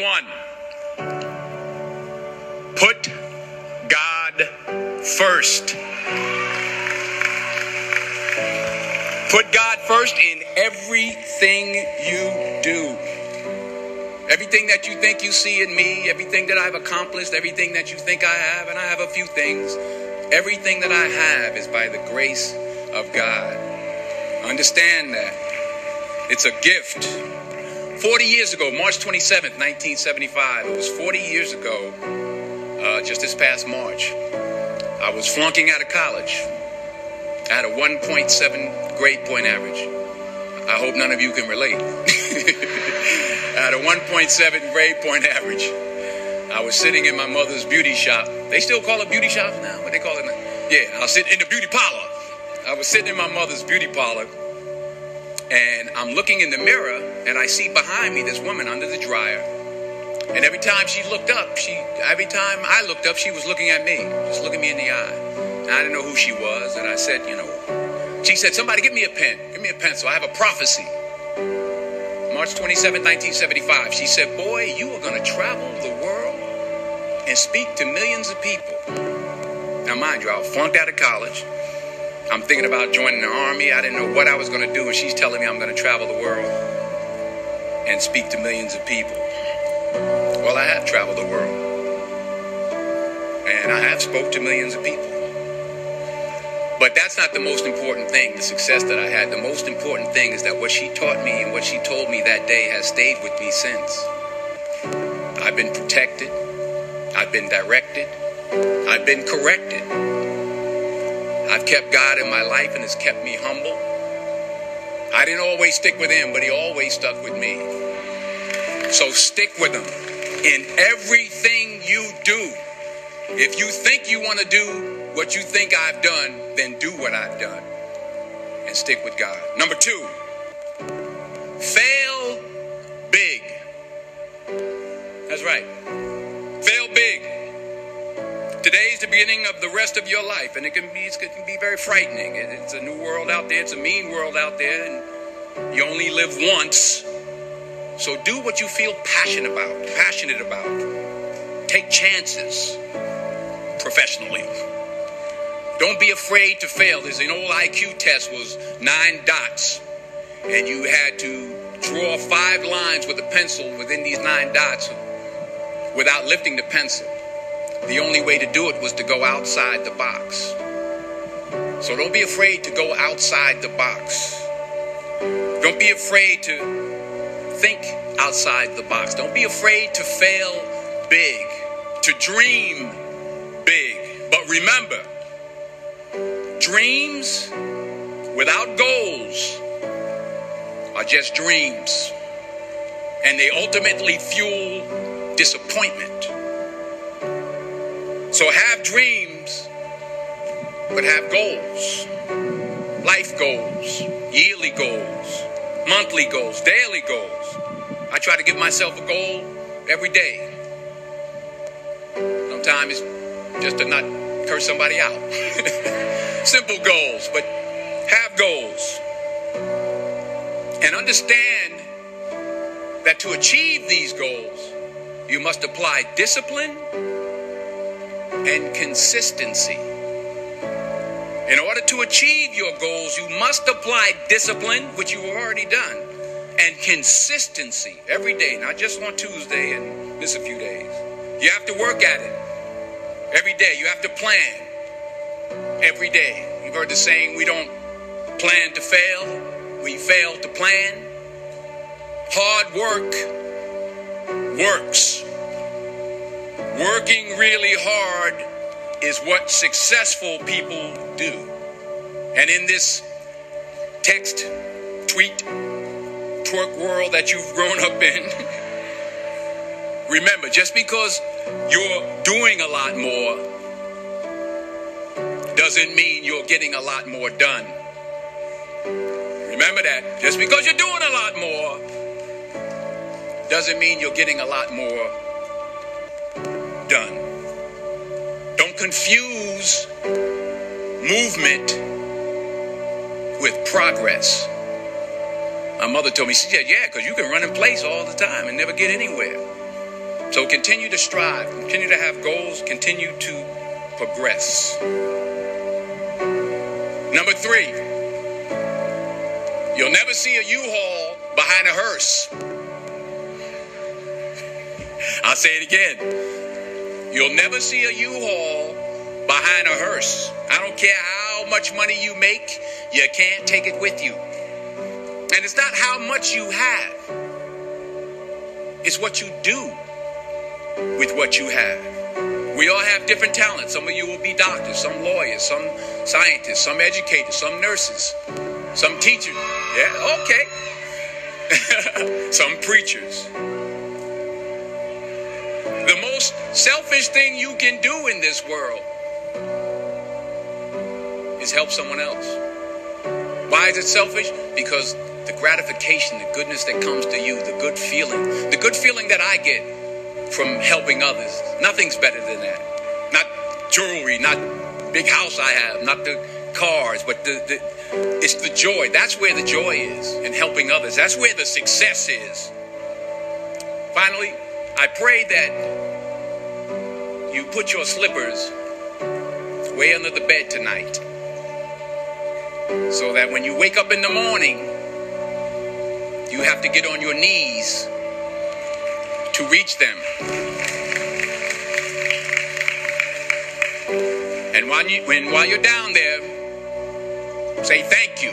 one. Put God first. Put God first in everything you do. Everything that you think you see in me, everything that I've accomplished, everything that you think I have, and I have a few things, everything that I have is by the grace of God. Understand that. It's a gift. 40 years ago, March 27th, 1975, it was 40 years ago, uh, just this past March, I was flunking out of college. I had a 1.7 grade point average. I hope none of you can relate. I had a 1.7 grade point average. I was sitting in my mother's beauty shop. They still call it beauty shop now? What they call it now? Yeah, I was sitting in the beauty parlor. I was sitting in my mother's beauty parlor and I'm looking in the mirror and I see behind me this woman under the dryer. And every time she looked up, she every time I looked up, she was looking at me, just looking me in the eye. And I didn't know who she was, and I said, you know, she said, somebody give me a pen, give me a pencil. I have a prophecy. March 27, 1975. She said, boy, you are going to travel the world and speak to millions of people. Now, mind you, I flunked out of college. I'm thinking about joining the army. I didn't know what I was going to do, and she's telling me I'm going to travel the world and speak to millions of people. Well, I have traveled the world, and I have spoke to millions of people. But that's not the most important thing, the success that I had. The most important thing is that what she taught me and what she told me that day has stayed with me since. I've been protected, I've been directed, I've been corrected. I've kept God in my life and has kept me humble. I didn't always stick with him, but he always stuck with me. So stick with him in everything you do. If you think you want to do what you think I've done, then do what I've done and stick with God. Number two, fail big. That's right. Beginning of the rest of your life, and it can be it can be very frightening. It's a new world out there. It's a mean world out there, and you only live once. So do what you feel passionate about. Passionate about. Take chances professionally. Don't be afraid to fail. There's an old IQ test was nine dots, and you had to draw five lines with a pencil within these nine dots without lifting the pencil. The only way to do it was to go outside the box. So don't be afraid to go outside the box. Don't be afraid to think outside the box. Don't be afraid to fail big, to dream big. But remember, dreams without goals are just dreams. And they ultimately fuel disappointment. So have dreams, but have goals. Life goals, yearly goals, monthly goals, daily goals. I try to give myself a goal every day. Sometimes it's just to not curse somebody out. Simple goals, but have goals. And understand that to achieve these goals, you must apply discipline and consistency. In order to achieve your goals, you must apply discipline, which you have already done, and consistency every day, not just on Tuesday and miss a few days. You have to work at it every day. You have to plan every day. You've heard the saying, we don't plan to fail, we fail to plan. Hard work works. Working really hard is what successful people do. And in this text, tweet, twerk world that you've grown up in, remember, just because you're doing a lot more doesn't mean you're getting a lot more done. Remember that. Just because you're doing a lot more doesn't mean you're getting a lot more Confuse movement with progress. My mother told me, she said, yeah, because you can run in place all the time and never get anywhere. So continue to strive, continue to have goals, continue to progress. Number three, you'll never see a U-Haul behind a hearse. I'll say it again. You'll never see a U-Haul behind a hearse. I don't care how much money you make, you can't take it with you. And it's not how much you have, it's what you do with what you have. We all have different talents. Some of you will be doctors, some lawyers, some scientists, some educators, some nurses, some teachers. Yeah, okay. some preachers. Most selfish thing you can do in this world is help someone else. Why is it selfish? Because the gratification, the goodness that comes to you, the good feeling, the good feeling that I get from helping others. Nothing's better than that. Not jewelry, not big house I have, not the cars, but the, the it's the joy. That's where the joy is in helping others. That's where the success is. Finally, I pray that you put your slippers way under the bed tonight. So that when you wake up in the morning, you have to get on your knees to reach them. And while, you, when, while you're down there, say thank you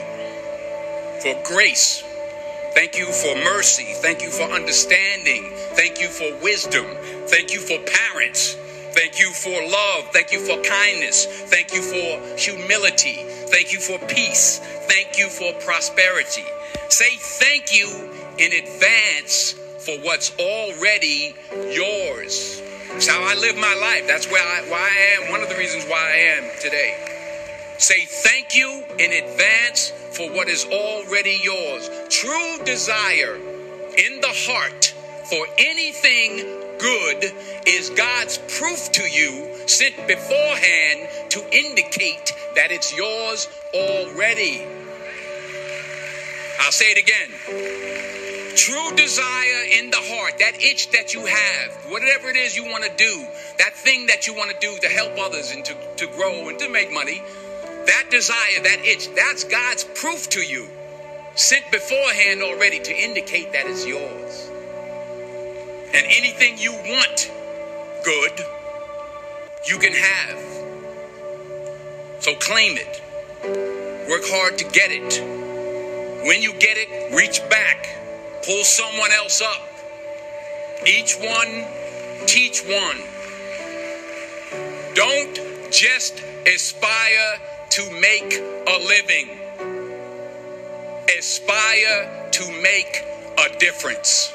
for grace. Thank you for mercy. Thank you for understanding. Thank you for wisdom. Thank you for parents. Thank you for love. Thank you for kindness. Thank you for humility. Thank you for peace. Thank you for prosperity. Say thank you in advance for what's already yours. It's how I live my life. That's where I, why I am. One of the reasons why I am today. Say thank you in advance for what is already yours. True desire in the heart for anything good is God's proof to you sent beforehand to indicate that it's yours already. I'll say it again. True desire in the heart, that itch that you have, whatever it is you want to do, that thing that you want to do to help others and to, to grow and to make money, that desire, that itch, that's God's proof to you, sent beforehand already to indicate that it's yours. And anything you want good, you can have. So claim it. Work hard to get it. When you get it, reach back Pull someone else up. Each one, teach one. Don't just aspire to make a living, aspire to make a difference.